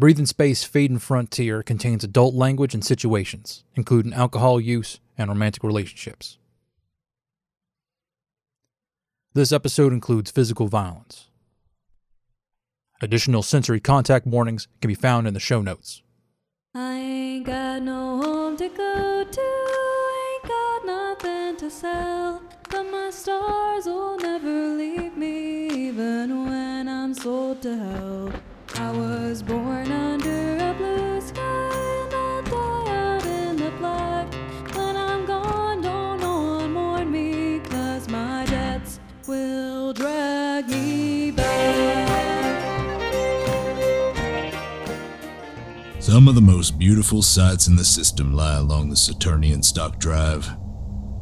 Breathing Space Fading Frontier contains adult language and situations, including alcohol use and romantic relationships. This episode includes physical violence. Additional sensory contact warnings can be found in the show notes. I ain't got no home to go to, ain't got nothing to sell. But my stars will never leave me, even when I'm sold to hell. I was born under a blue sky, in the I'm gone, cause my debts will drag me. Some of the most beautiful sights in the system lie along the Saturnian Stock Drive.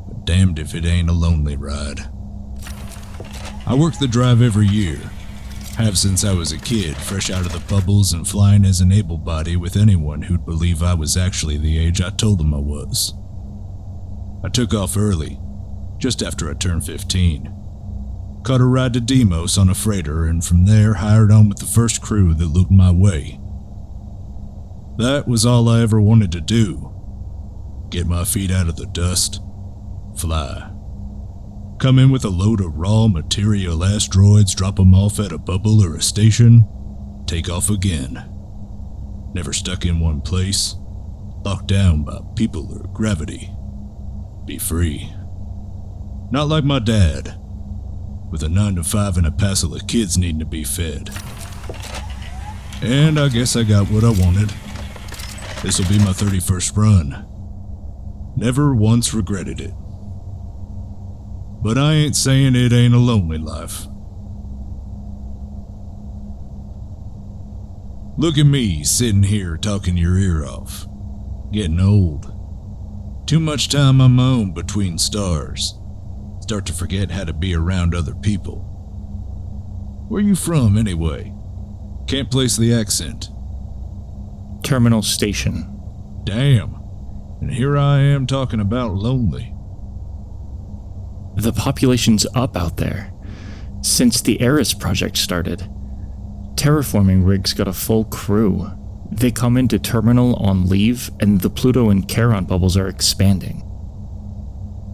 But damned if it ain't a lonely ride. I work the drive every year. Have since I was a kid, fresh out of the bubbles and flying as an able body with anyone who'd believe I was actually the age I told them I was. I took off early, just after I turned 15. Caught a ride to Deimos on a freighter and from there hired on with the first crew that looked my way. That was all I ever wanted to do. Get my feet out of the dust, fly. Come in with a load of raw material asteroids, drop 'em off at a bubble or a station, take off again. Never stuck in one place, locked down by people or gravity. Be free. Not like my dad, with a 9 to 5 and a passel of kids needing to be fed. And I guess I got what I wanted. This'll be my 31st run. Never once regretted it. But I ain't saying it ain't a lonely life. Look at me sitting here talking your ear off. Getting old. Too much time on my own between stars. Start to forget how to be around other people. Where you from, anyway? Can't place the accent. Terminal Station. Damn. And here I am talking about lonely. The population's up out there. Since the Eris project started, terraforming rigs got a full crew. They come into terminal on leave, and the Pluto and Charon bubbles are expanding.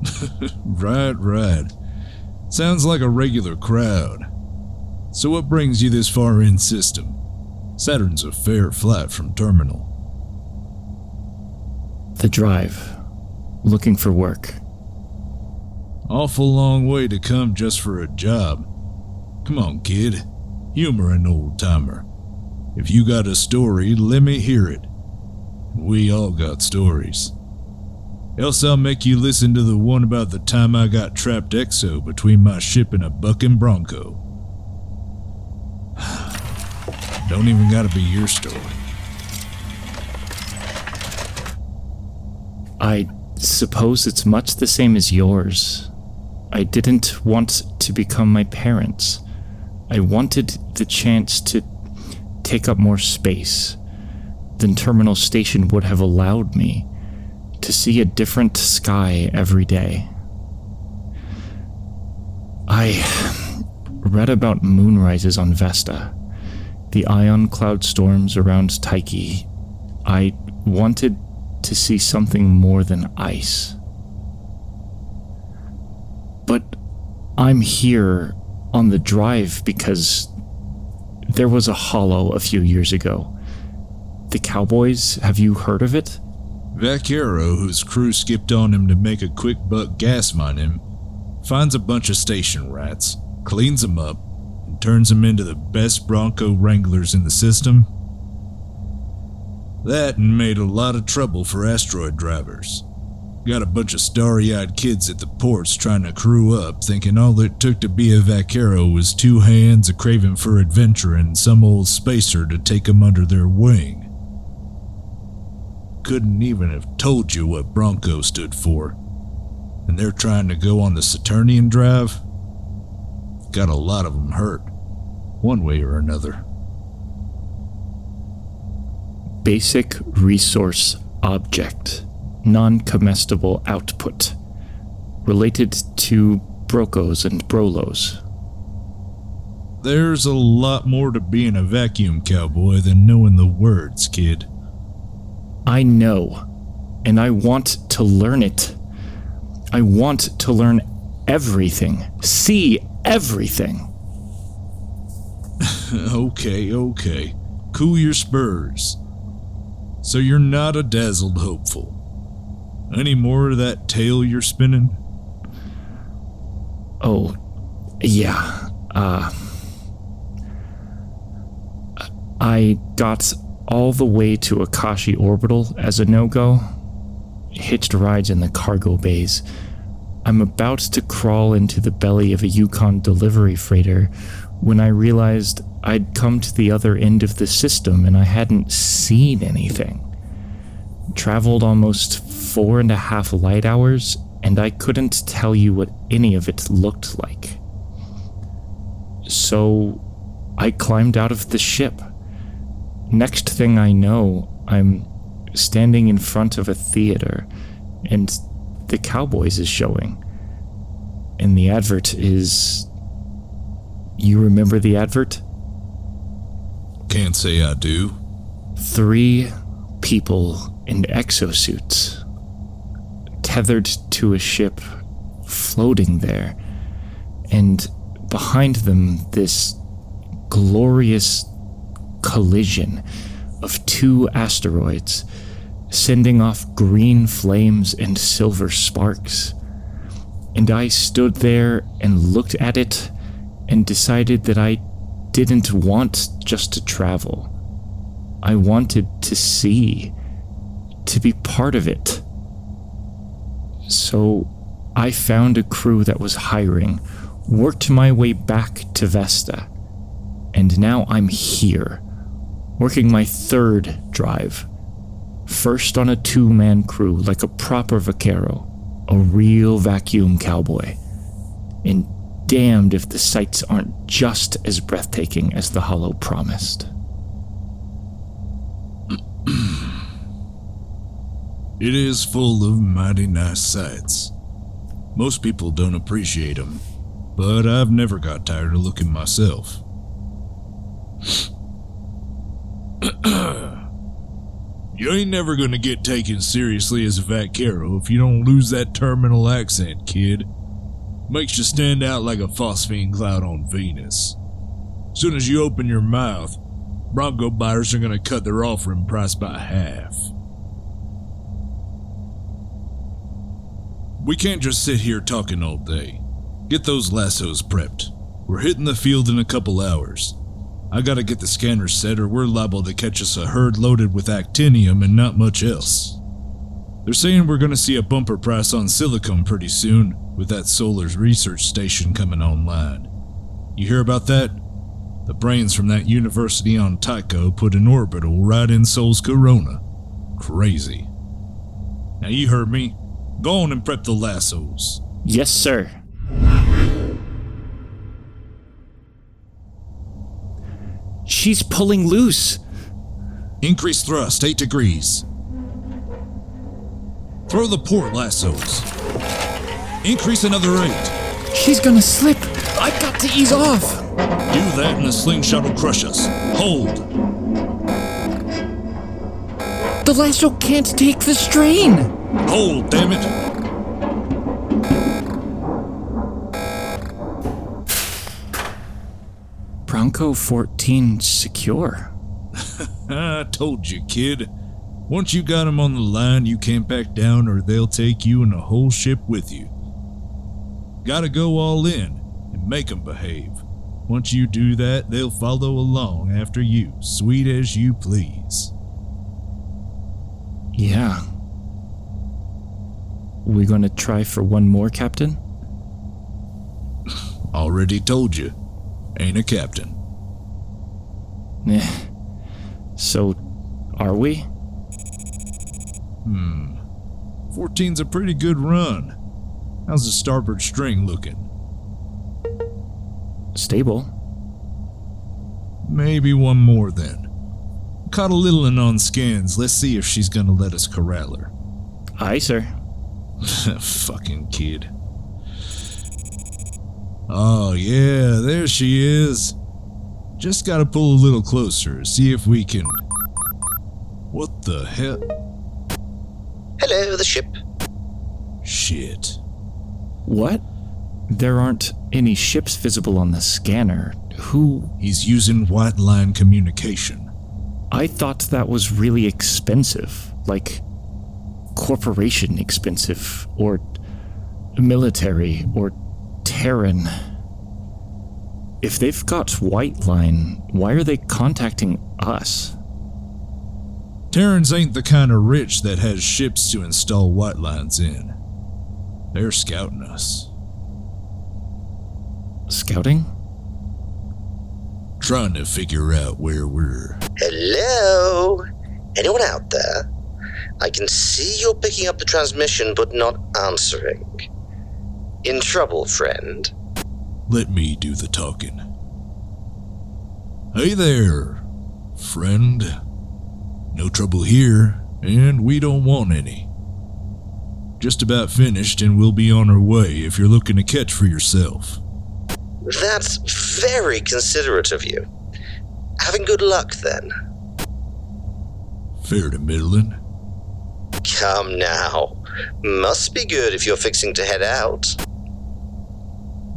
Right, right. Sounds like a regular crowd. So, what brings you this far in system? Saturn's a fair flight from terminal. The drive. Looking for work. Awful long way to come just for a job. Come on, kid. Humor an old timer. If you got a story, let me hear it. We all got stories. Else I'll make you listen to the one about the time I got trapped exo between my ship and a bucking bronco. Don't even gotta be your story. I suppose it's much the same as yours. I didn't want to become my parents. I wanted the chance to take up more space than Terminal Station would have allowed me to see a different sky every day. I read about moonrises on Vesta, the ion cloud storms around Tyche. I wanted to see something more than ice. But I'm here on the drive because there was a hollow a few years ago. The Cowboys, have you heard of it? Vaquero, whose crew skipped on him to make a quick buck gas mine him, finds a bunch of station rats, cleans them up, and turns them into the best Bronco Wranglers in the system. That made a lot of trouble for asteroid drivers. Got a bunch of starry eyed kids at the ports trying to crew up, thinking all it took to be a vaquero was two hands, a craving for adventure, and some old spacer to take 'em under their wing. Couldn't even have told you what Bronco stood for. And they're trying to go on the Saturnian drive? Got a lot of 'em hurt, one way or another. Basic Resource Object, non comestible output, related to Brocos and Brolos. There's a lot more to being a vacuum cowboy than knowing the words, kid. I know, and I want to learn it. I want to learn everything, see everything. okay, okay. Cool your spurs. So you're not a dazzled hopeful. Any more of that tale you're spinning? Oh, yeah. Uh, I got all the way to Akashi Orbital as a no go, hitched rides in the cargo bays. I'm about to crawl into the belly of a Yukon delivery freighter when I realized I'd come to the other end of the system and I hadn't seen anything. Traveled almost four and a half light hours, and I couldn't tell you what any of it looked like. So I climbed out of the ship. Next thing I know, I'm standing in front of a theater, and the Cowboys is showing. And the advert is. You remember the advert? Can't say I do. Three people in exosuits, tethered to a ship, floating there, and behind them, this glorious collision of two asteroids, sending off green flames and silver sparks. And I stood there and looked at it and decided that I didn't want just to travel. I wanted to see, to be part of it. So I found a crew that was hiring, worked my way back to Vesta, and now I'm here, working my third drive. First on a two man crew like a proper vaquero, a real vacuum cowboy. And damned if the sights aren't just as breathtaking as the hollow promised. It is full of mighty nice sights. Most people don't appreciate 'em, but I've never got tired of looking myself. you ain't never gonna get taken seriously as a vaquero if you don't lose that terminal accent, kid. Makes you stand out like a phosphine cloud on Venus. Soon as you open your mouth, Bronco buyers are gonna cut their offering price by half. We can't just sit here talking all day. Get those lassos prepped. We're hitting the field in a couple hours. I gotta get the scanners set or we're liable to catch us a herd loaded with actinium and not much else. They're saying we're gonna see a bumper price on silicon pretty soon, with that Solar's research station coming online. You hear about that? The brains from that university on Tycho put an orbital right in Sol's corona. Crazy. Now you heard me. Go on and prep the lassos. Yes, sir. She's pulling loose. Increase thrust 8 degrees. Throw the port lassos. Increase another 8. She's gonna slip. I've got to ease off. Do that and the slingshot will crush us. Hold. The lasso can't take the strain. Hold, damn it. Bronco 14 secure. I told you, kid. Once you got 'em on the line, you can't back down or they'll take you and the whole ship with you. Gotta go all in and make make 'em behave. Once you do that, they'll follow along after you, sweet as you please. Yeah. We gonna try for one more, Captain? Already told you, ain't a captain. Eh. So, are we? Hmm. 14's a pretty good run. How's the starboard string looking? Stable. Maybe one more then. Caught a little in on scans. Let's see if she's gonna let us corral her. Aye, sir. Fucking kid. Oh, yeah, there she is. Just gotta pull a little closer, see if we can. What the hell? Hello, the ship. Shit. What? There aren't any ships visible on the scanner. Who? He's using white line communication. I thought that was really expensive. Like, corporation expensive, or military, or Terran. If they've got White Line, why are they contacting us? Terrans ain't the kind of rich that has ships to install white lines in. They're scouting us. Scouting? Trying to figure out where we're. Hello? Anyone out there? I can see you're picking up the transmission but not answering. In trouble, friend? Let me do the talking. Hey there, friend. No trouble here, and we don't want any. Just about finished, and we'll be on our way if you're looking to catch for yourself. That's very considerate of you. Having good luck then. Fair to middling. Come now. Must be good if you're fixing to head out.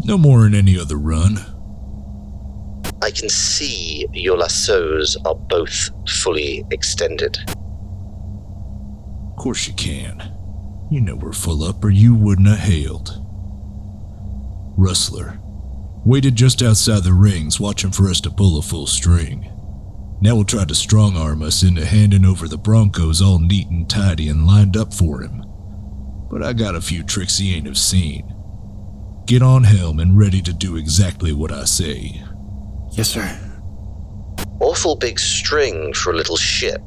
No more than any other run. I can see your lassos are both fully extended. Of course you can. You know we're full up, or you wouldn't have hailed. Rustler. Waited just outside the rings, watching for us to pull a full string. Now we'll try to strong arm us into handing over the Broncos all neat and tidy and lined up for him. But I got a few tricks he ain't have seen. Get on helm and ready to do exactly what I say. Yes, sir. Awful big string for a little ship.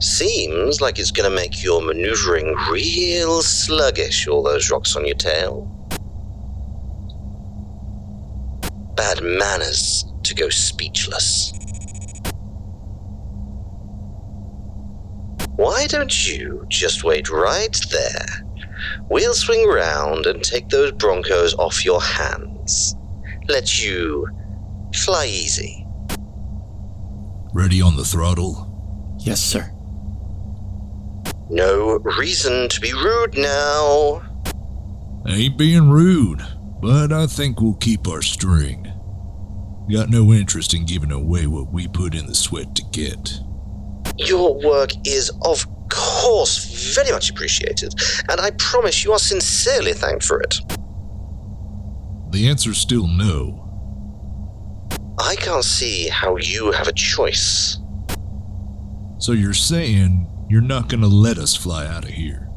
Seems like it's gonna make your maneuvering real sluggish, all those rocks on your tail. Bad manners to go speechless. Why don't you just wait right there? We'll swing round and take those Broncos off your hands. Let you fly easy. Ready on the throttle? Yes, sir. No reason to be rude now. Ain't being rude, but I think we'll keep our string. Got no interest in giving away what we put in the sweat to get. Your work is, of course, very much appreciated, and I promise you are sincerely thanked for it. The answer's still no. I can't see how you have a choice. So you're saying you're not gonna let us fly out of here?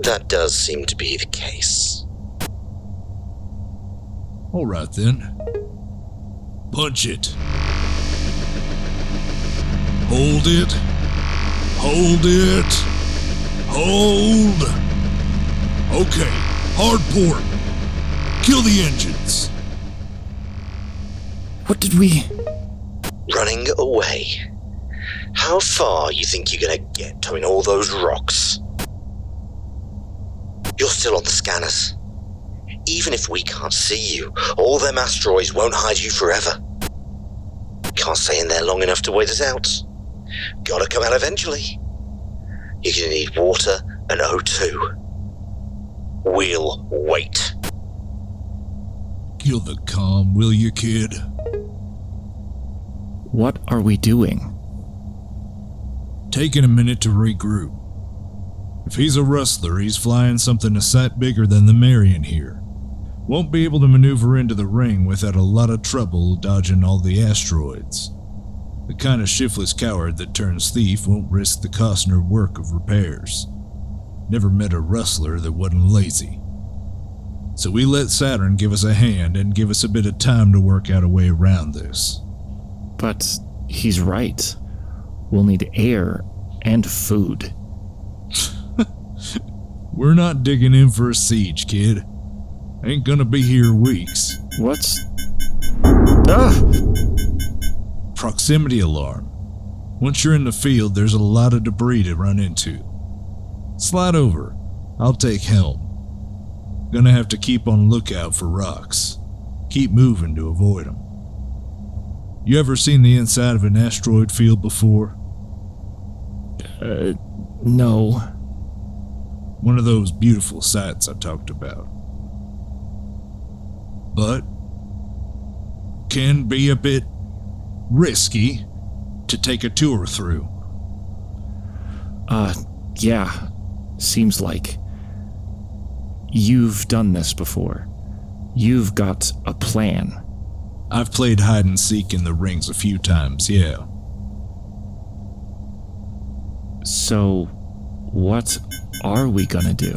That does seem to be the case. Alright then. Punch it. Hold it. Hold it. Hold. Okay, hard port. Kill the engines. What did we. Running away. How far you think you're gonna get towing all those rocks? You're still on the scanners. Even if we can't see you, all them asteroids won't hide you forever. Can't stay in there long enough to wait us out. Gotta come out eventually. You're gonna need water and O2. We'll wait. Kill the calm, will you, kid? What are we doing? Taking a minute to regroup. If he's a rustler, he's flying something a sight bigger than the Marion here. Won't be able to maneuver into the ring without a lot of trouble dodging all the asteroids. The kind of shiftless coward that turns thief won't risk the cost nor work of repairs. Never met a rustler that wasn't lazy. So we let Saturn give us a hand and give us a bit of time to work out a way around this. But he's right. We'll need air and food. We're not digging in for a siege, kid. Ain't gonna be here weeks. What's. Ah! Proximity alarm. Once you're in the field, there's a lot of debris to run into. Slide over. I'll take helm. Gonna have to keep on lookout for rocks. Keep moving to avoid them. You ever seen the inside of an asteroid field before? Uh, no. One of those beautiful sights I talked about. But can be a bit risky to take a tour through. Uh, yeah. Seems like. You've done this before. You've got a plan. I've played hide and seek in the rings a few times, yeah. So, what are we gonna do?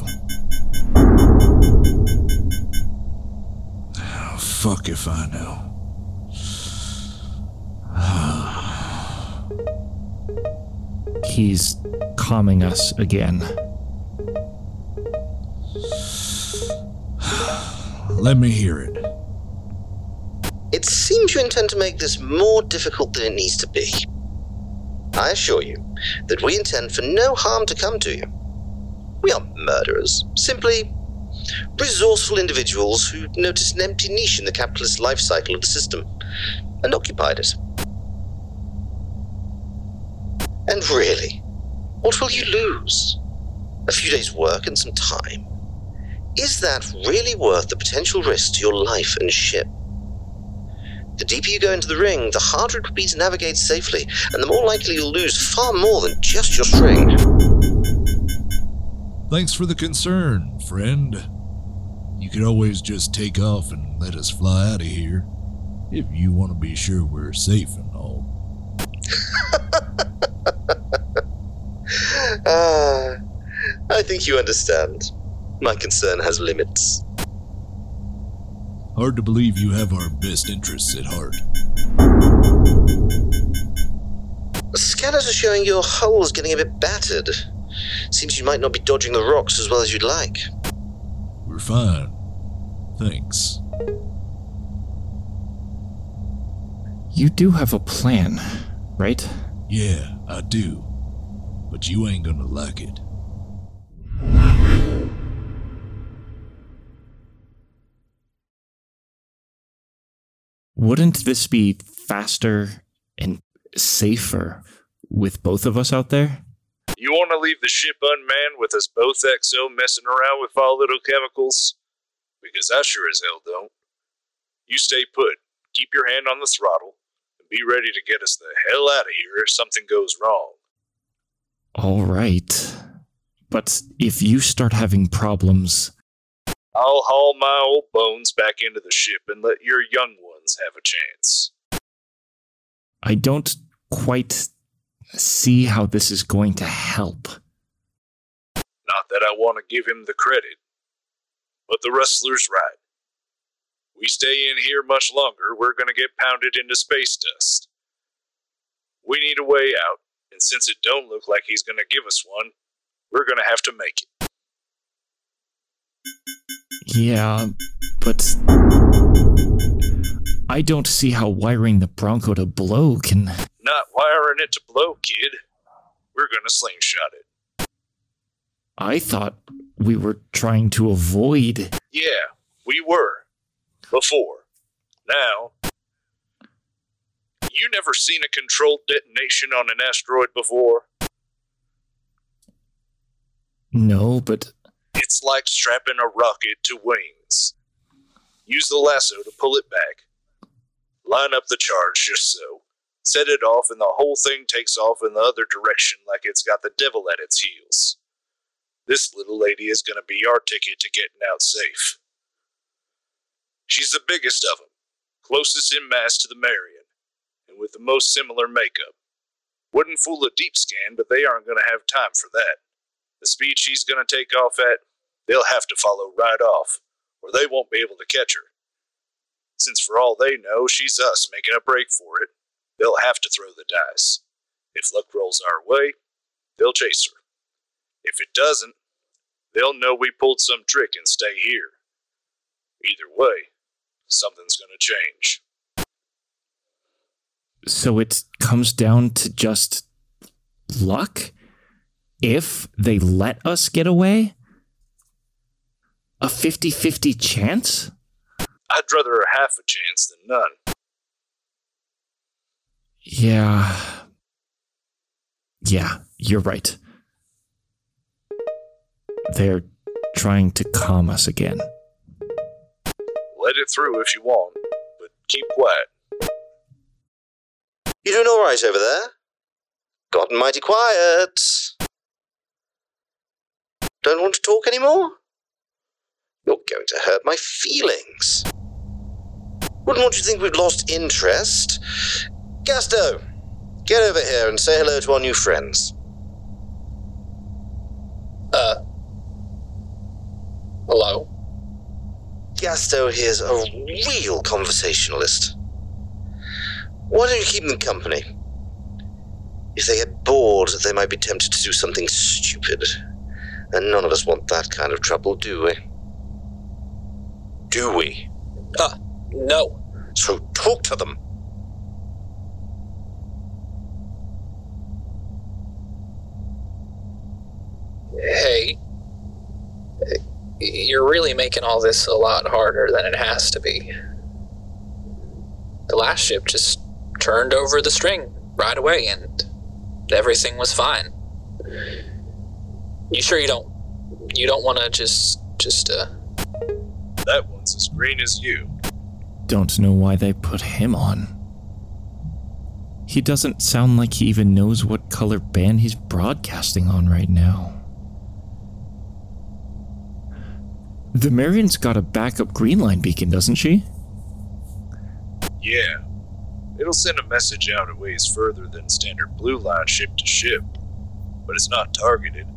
Fuck if I know. He's calming us again. Let me hear it. It seems you intend to make this more difficult than it needs to be. I assure you that we intend for no harm to come to you. We are murderers, simply resourceful individuals who noticed an empty niche in the capitalist life cycle of the system and occupied it. And really, what will you lose? A few days' work and some time? Is that really worth the potential risk to your life and ship? The deeper you go into the ring, the harder it will be to navigate safely, and the more likely you'll lose far more than just your string. Thanks for the concern, friend. You could always just take off and let us fly out of here. If you want to be sure we're safe and all. Ah, I think you understand. My concern has limits. Hard to believe you have our best interests at heart. Scanners are showing your hull's getting a bit battered. Seems you might not be dodging the rocks as well as you'd like. We're fine. Thanks. You do have a plan, right? Yeah, I do. But you ain't gonna like it. Wouldn't this be faster and safer with both of us out there? You want to leave the ship unmanned with us both exo messing around with volatile chemicals? Because I sure as hell don't. You stay put, keep your hand on the throttle, and be ready to get us the hell out of here if something goes wrong. All right. But if you start having problems, I'll haul my old bones back into the ship and let your young ones have a chance. I don't quite see how this is going to help. Not that I want to give him the credit, but the rustler's right. We stay in here much longer, we're going to get pounded into space dust. We need a way out, and since it don't look like he's going to give us one, we're going to have to make it. Yeah, but I don't see how wiring the Bronco to blow can. Not wiring it to blow, kid. We're to slingshot it. I thought we were trying to avoid. Yeah, we were. Before. Now. You never seen a controlled detonation on an asteroid before? No, but It's like strapping a rocket to wings. Use the lasso to pull it back. Line up the charge just so. Set it off, and the whole thing takes off in the other direction like it's got the devil at its heels. This little lady is going to be our ticket to getting out safe. She's the biggest of 'em, closest in mass to the Marion, and with the most similar makeup. Wouldn't fool a deep scan, but they aren't going to have time for that. The speed she's going to take off at, they'll have to follow right off, or they won't be able to catch her. Since for all they know, she's us making a break for it, they'll have to throw the dice. If luck rolls our way, they'll chase her. If it doesn't, they'll know we pulled some trick and stay here. Either way, something's going to change. so it comes down to just luck? If they let us get away? A 50 50 chance? I'd rather a half a chance than none. Yeah. Yeah, you're right. They're trying to calm us again. Let it through if you want, but keep quiet. You doing all right over there? Gotten mighty quiet. Don't want to talk anymore? You're going to hurt my feelings. Wouldn't want you to think we've lost interest. Gasto, get over here and say hello to our new friends. Uh. Hello? Gasto here's a real conversationalist. Why don't you keep them company? If they get bored, they might be tempted to do something stupid. And none of us want that kind of trouble, do we? Do we? Uh, no. So talk to them. Hey. You're really making all this a lot harder than it has to be. The last ship just turned over the string right away and everything was fine. You sure you don't you don't want to just just uh That one's as green as you. Don't know why they put him on. He doesn't sound like he even knows what color band he's broadcasting on right now. The Marion's got a backup green line beacon, doesn't she? Yeah. It'll send a message out a ways further than standard blue line ship to ship, but it's not targeted.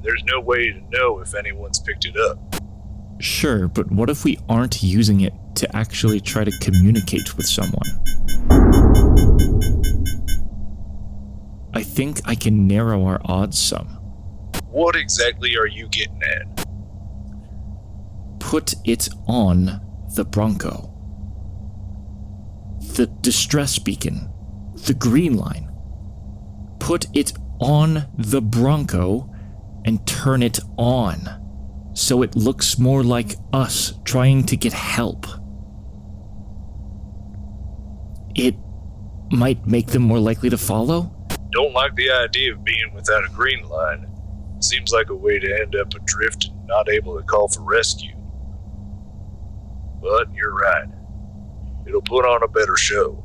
There's no way to know if anyone's picked it up. Sure, but what if we aren't using it to actually try to communicate with someone? I think I can narrow our odds some. What exactly are you getting at? Put it on the Bronco. The distress beacon. The green line. Put it on the Bronco and turn it on so it looks more like us trying to get help. It might make them more likely to follow? Don't like the idea of being without a green line. Seems like a way to end up adrift and not able to call for rescue. But you're right. It'll put on a better show.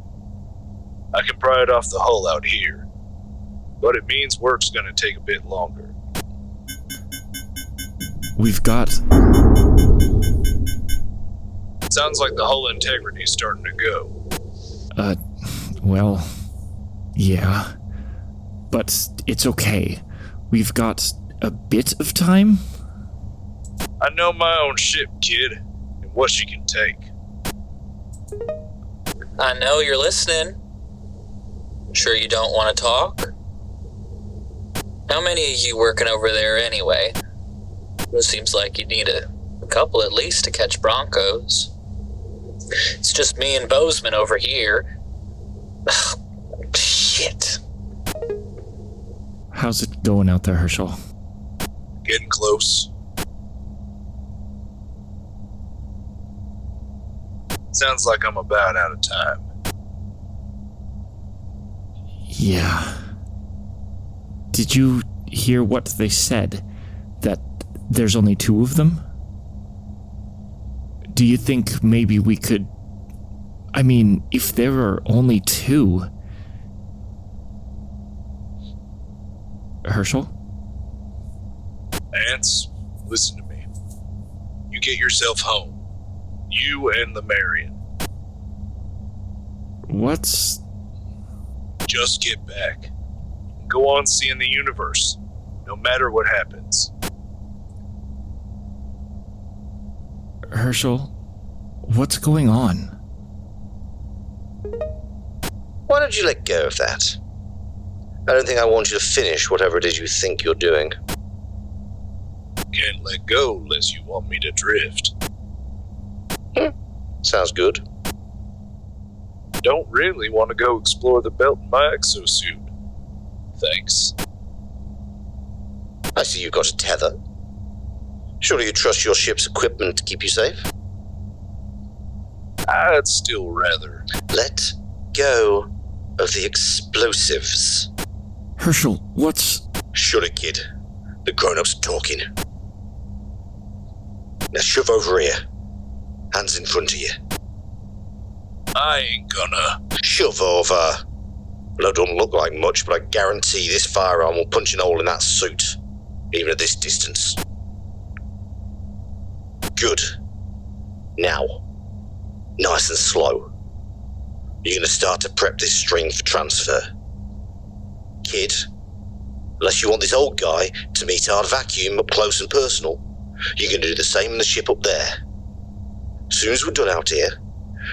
I can pry it off the hull out here, but it means work's gonna take a bit longer. We've got. Sounds like the hull integrity's starting to go. Uh, well, yeah. But it's okay. We've got a bit of time? I know my own ship, kid, what she can take. I know you're listening. Sure you don't want to talk? How many of you working over there anyway? It seems like you need a, a couple at least to catch Broncos. It's just me and Bozeman over here. Shit. How's it going out there, Herschel? Getting close. Sounds like I'm about out of time. Yeah. Did you hear what they said? That there's only two of them? Do you think maybe we could. I mean, if there are only two. Herschel? Ants, listen to me. You get yourself home. You and the Marion. What's. Just get back. Go on seeing the universe, no matter what happens. Herschel? What's going on? Why don't you let go of that? I don't think I want you to finish whatever it is you think you're doing. Can't let go unless you want me to drift. Sounds good. Don't really want to go explore the belt in my exosuit. Thanks. I see you've got a tether. Surely you trust your ship's equipment to keep you safe? I'd still rather. Let go of the explosives. Herschel, what's. Shut it, kid. The grown-ups are talking. Now shove over here. Hands in front of you. I ain't gonna. Shove over. Well, it don't look like much, but I guarantee this firearm will punch a hole in that suit, even at this distance. Good. Now, nice and slow. You're gonna start to prep this string for transfer. Kid, unless you want this old guy to meet our vacuum up close and personal, you're gonna do the same in the ship up there. As soon as we're done out here,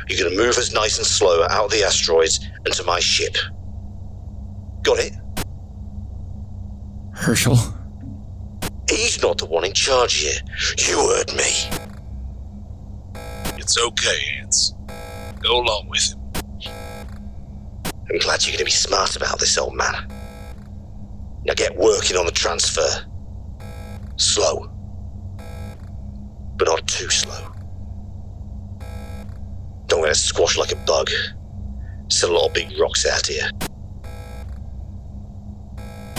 you're gonna move us nice and slow out of the asteroids and to my ship. Got it? Herschel? He's not the one in charge here. You heard me. It's okay, Ants. Go along with him. I'm glad you're going to be smart about this, old man. Now get working on the transfer. Slow. But not too slow. Let like a bug. Still a lot of big rocks out here.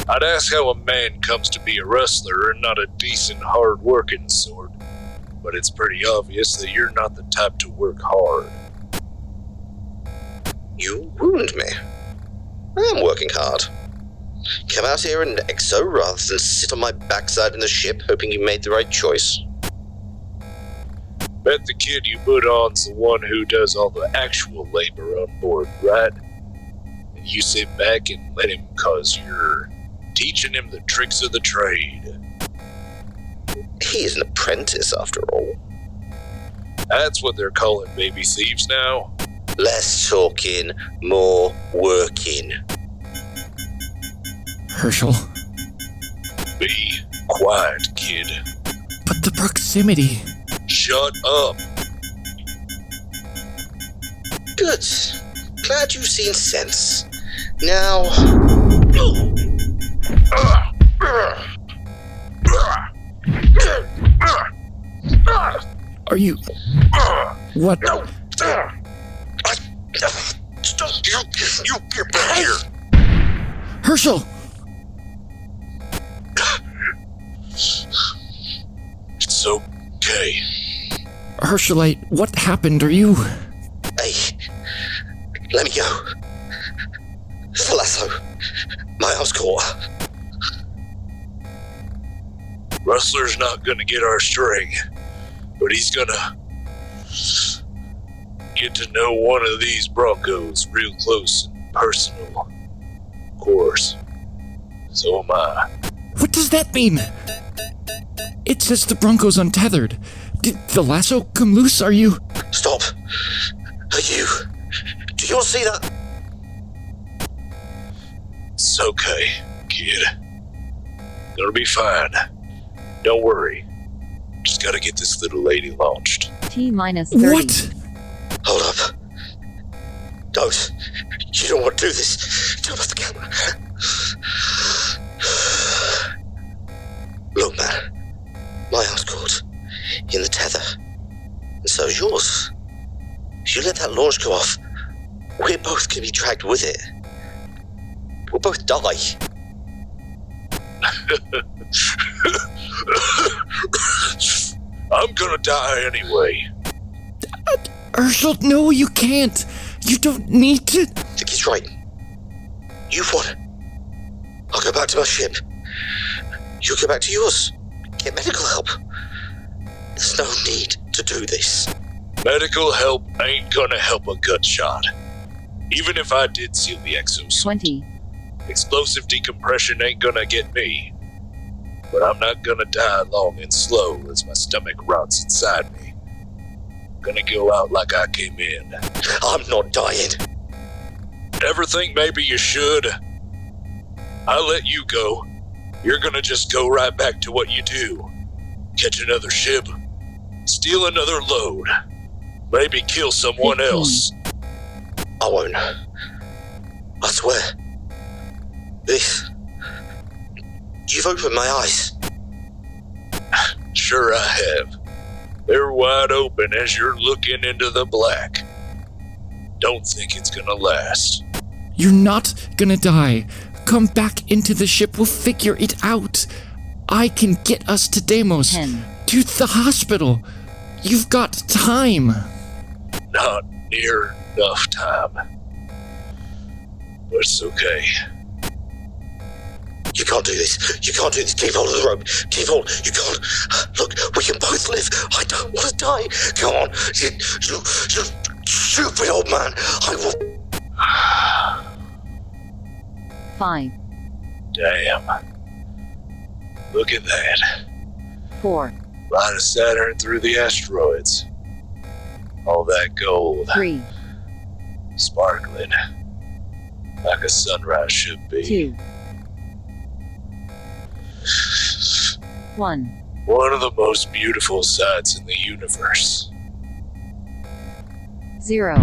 I'd ask how a man comes to be a rustler and not a decent, hard working sort, but it's pretty obvious that you're not the type to work hard. You wound me. I am working hard. Come out here and exo rather than sit on my backside in the ship hoping you made the right choice. Bet the kid you put on's the one who does all the actual labor on board, right? And you sit back and let him cause you're teaching him the tricks of the trade. He is an apprentice after all. That's what they're calling baby thieves now. Less talking, more working. Herschel? Be quiet, kid. But the proximity. Shut up. Good. Glad you've seen sense. Now. Are you. What? Stop! You, you get back here! Herschel! It's okay. Herschelite, what happened? Are you. Hey, let me go. The lasso. My arm's caught. Rustler's not gonna get our string, but he's gonna get to know one of these Broncos real close and personal. Of course. So am I. What does that mean? It says the Bronco's untethered. Did the lasso come loose? Are you. Stop. Are you. Do you not see that? It's okay, kid. Gonna be fine. Don't worry. Just gotta get this little lady launched. T minus 30. What? Hold up. Don't. You don't want to do this. Turn off the camera. Look, man. My arm's caught in the tether. And so's yours. If you let that launch go off, we're both going to be dragged with it. We'll both die. I'm gonna die anyway. Herschel, no, you can't. You don't need to. The kid's right. You've won. I'll go back to my ship. You'll go back to yours. Get medical help. There's no need to do this. Medical help ain't gonna help a gut shot. Even if I did seal the exosuit, 20. explosive decompression ain't gonna get me. But I'm not gonna die long and slow as my stomach rots inside me. Gonna go out like I came in. I'm not dying. Ever think maybe you should? I let you go. You're gonna just go right back to what you do. Catch another ship, steal another load, maybe kill someone 15. else. I won't. I swear. This. You've opened my eyes. Sure, I have. They're wide open as you're looking into the black. Don't think it's gonna last. You're not gonna die. Come back into the ship. We'll figure it out. I can get us to Deimos. Ten. To the hospital. You've got time. Not near enough time. But it's okay. You can't do this. You can't do this. Keep hold of the rope. Keep hold. You can't. Look, we can both live. I don't want to die. Come on. You, you, you stupid old man. I will. Five. Damn. Look at that. Four. Line of Saturn through the asteroids. All that gold, Three. sparkling. Like a sunrise should be. Two. One. One of the most beautiful sights in the universe. Zero.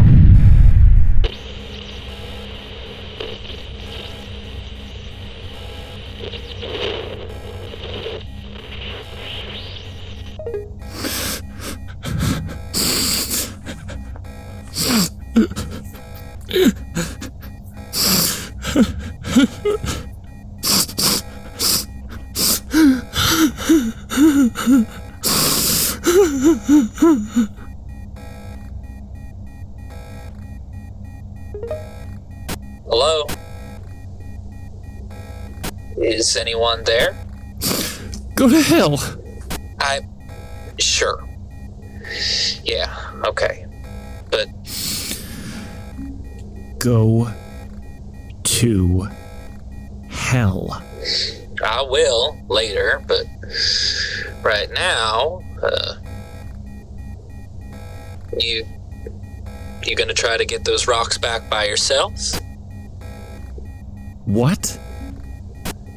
Go to hell. I. Sure. Yeah, okay. But Go to hell. I will later, but right now, uh. You. You gonna try to get those rocks back by yourself? What?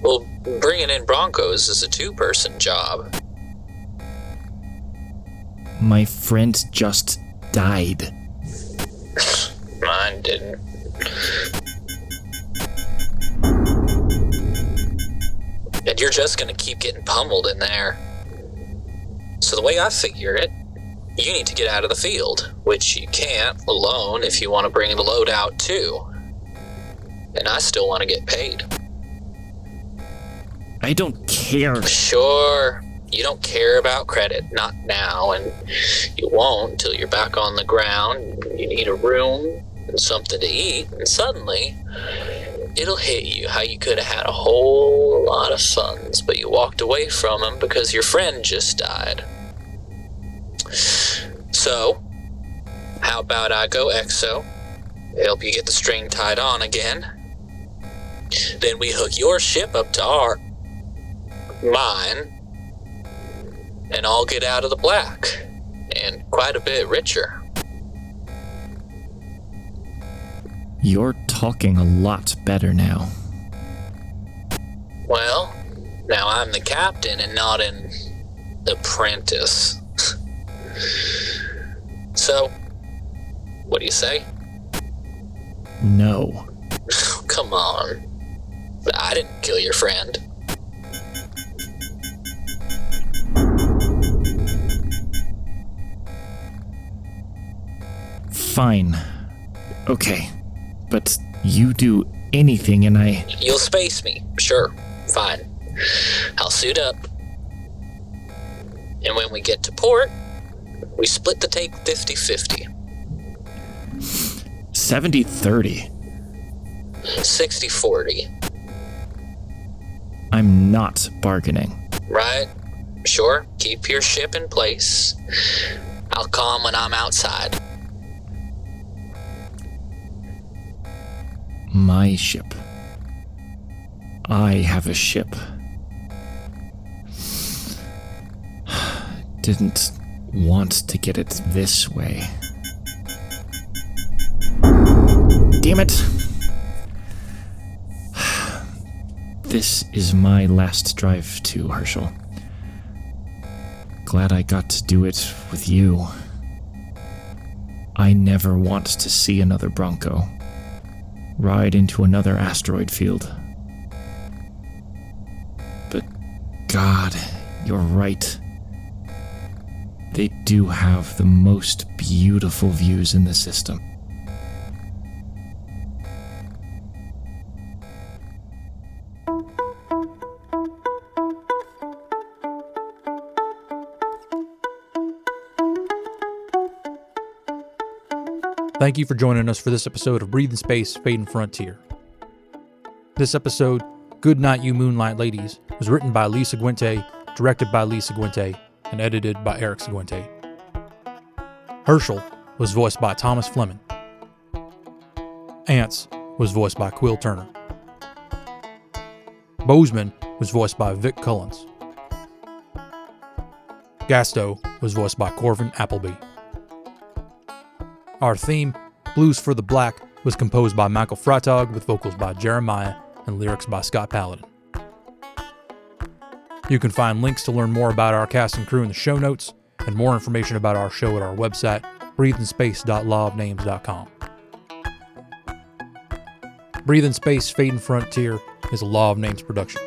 Well, bringing in Broncos is a two person job. My friend just died. Mine didn't. And you're just gonna keep getting pummeled in there. So, the way I figure it, you need to get out of the field, which you can't alone if you want to bring the load out too. And I still want to get paid. I don't care. Sure, you don't care about credit, not now, and you won't until you're back on the ground. You need a room and something to eat, and suddenly it'll hit you how you could have had a whole lot of funds, but you walked away from them because your friend just died. So, how about I go EXO, help you get the string tied on again? Then we hook your ship up to our mine, and I'll get out of the black, and quite a bit richer. You're talking a lot better now. Well, now I'm the captain and not an apprentice. so, what do you say? No. Come on. I didn't kill your friend. Fine. Okay. But you do anything and I. You'll space me. Sure. Fine. I'll suit up. And when we get to port, we split the take 50 50. 70 30. 60 40. I'm not bargaining. Right? Sure. Keep your ship in place. I'll call 'em when I'm outside. My ship. I have a ship. Didn't want to get it this way. Damn it! This is my last drive to Herschel. Glad I got to do it with you. I never want to see another Bronco ride into another asteroid field. But God, you're right. They do have the most beautiful views in the system. Thank you for joining us for this episode of Breathe in Space, Fading Frontier. This episode, Good Night You Moonlight Ladies, was written by Lisa Guente, directed by Lisa Guente, and edited by Eric Seguente. Herschel was voiced by Thomas Fleming. Ants was voiced by Quill Turner. Bozeman was voiced by Vic Cullens. Gasto was voiced by Corvin Appleby. Our theme, Blues for the Black, was composed by Michael Freitag with vocals by Jeremiah and lyrics by Scott Paladin. You can find links to learn more about our cast and crew in the show notes and more information about our show at our website, breatheinspace.lawofnames.com. Breathe in Space, Fading Frontier is a Law of Names production.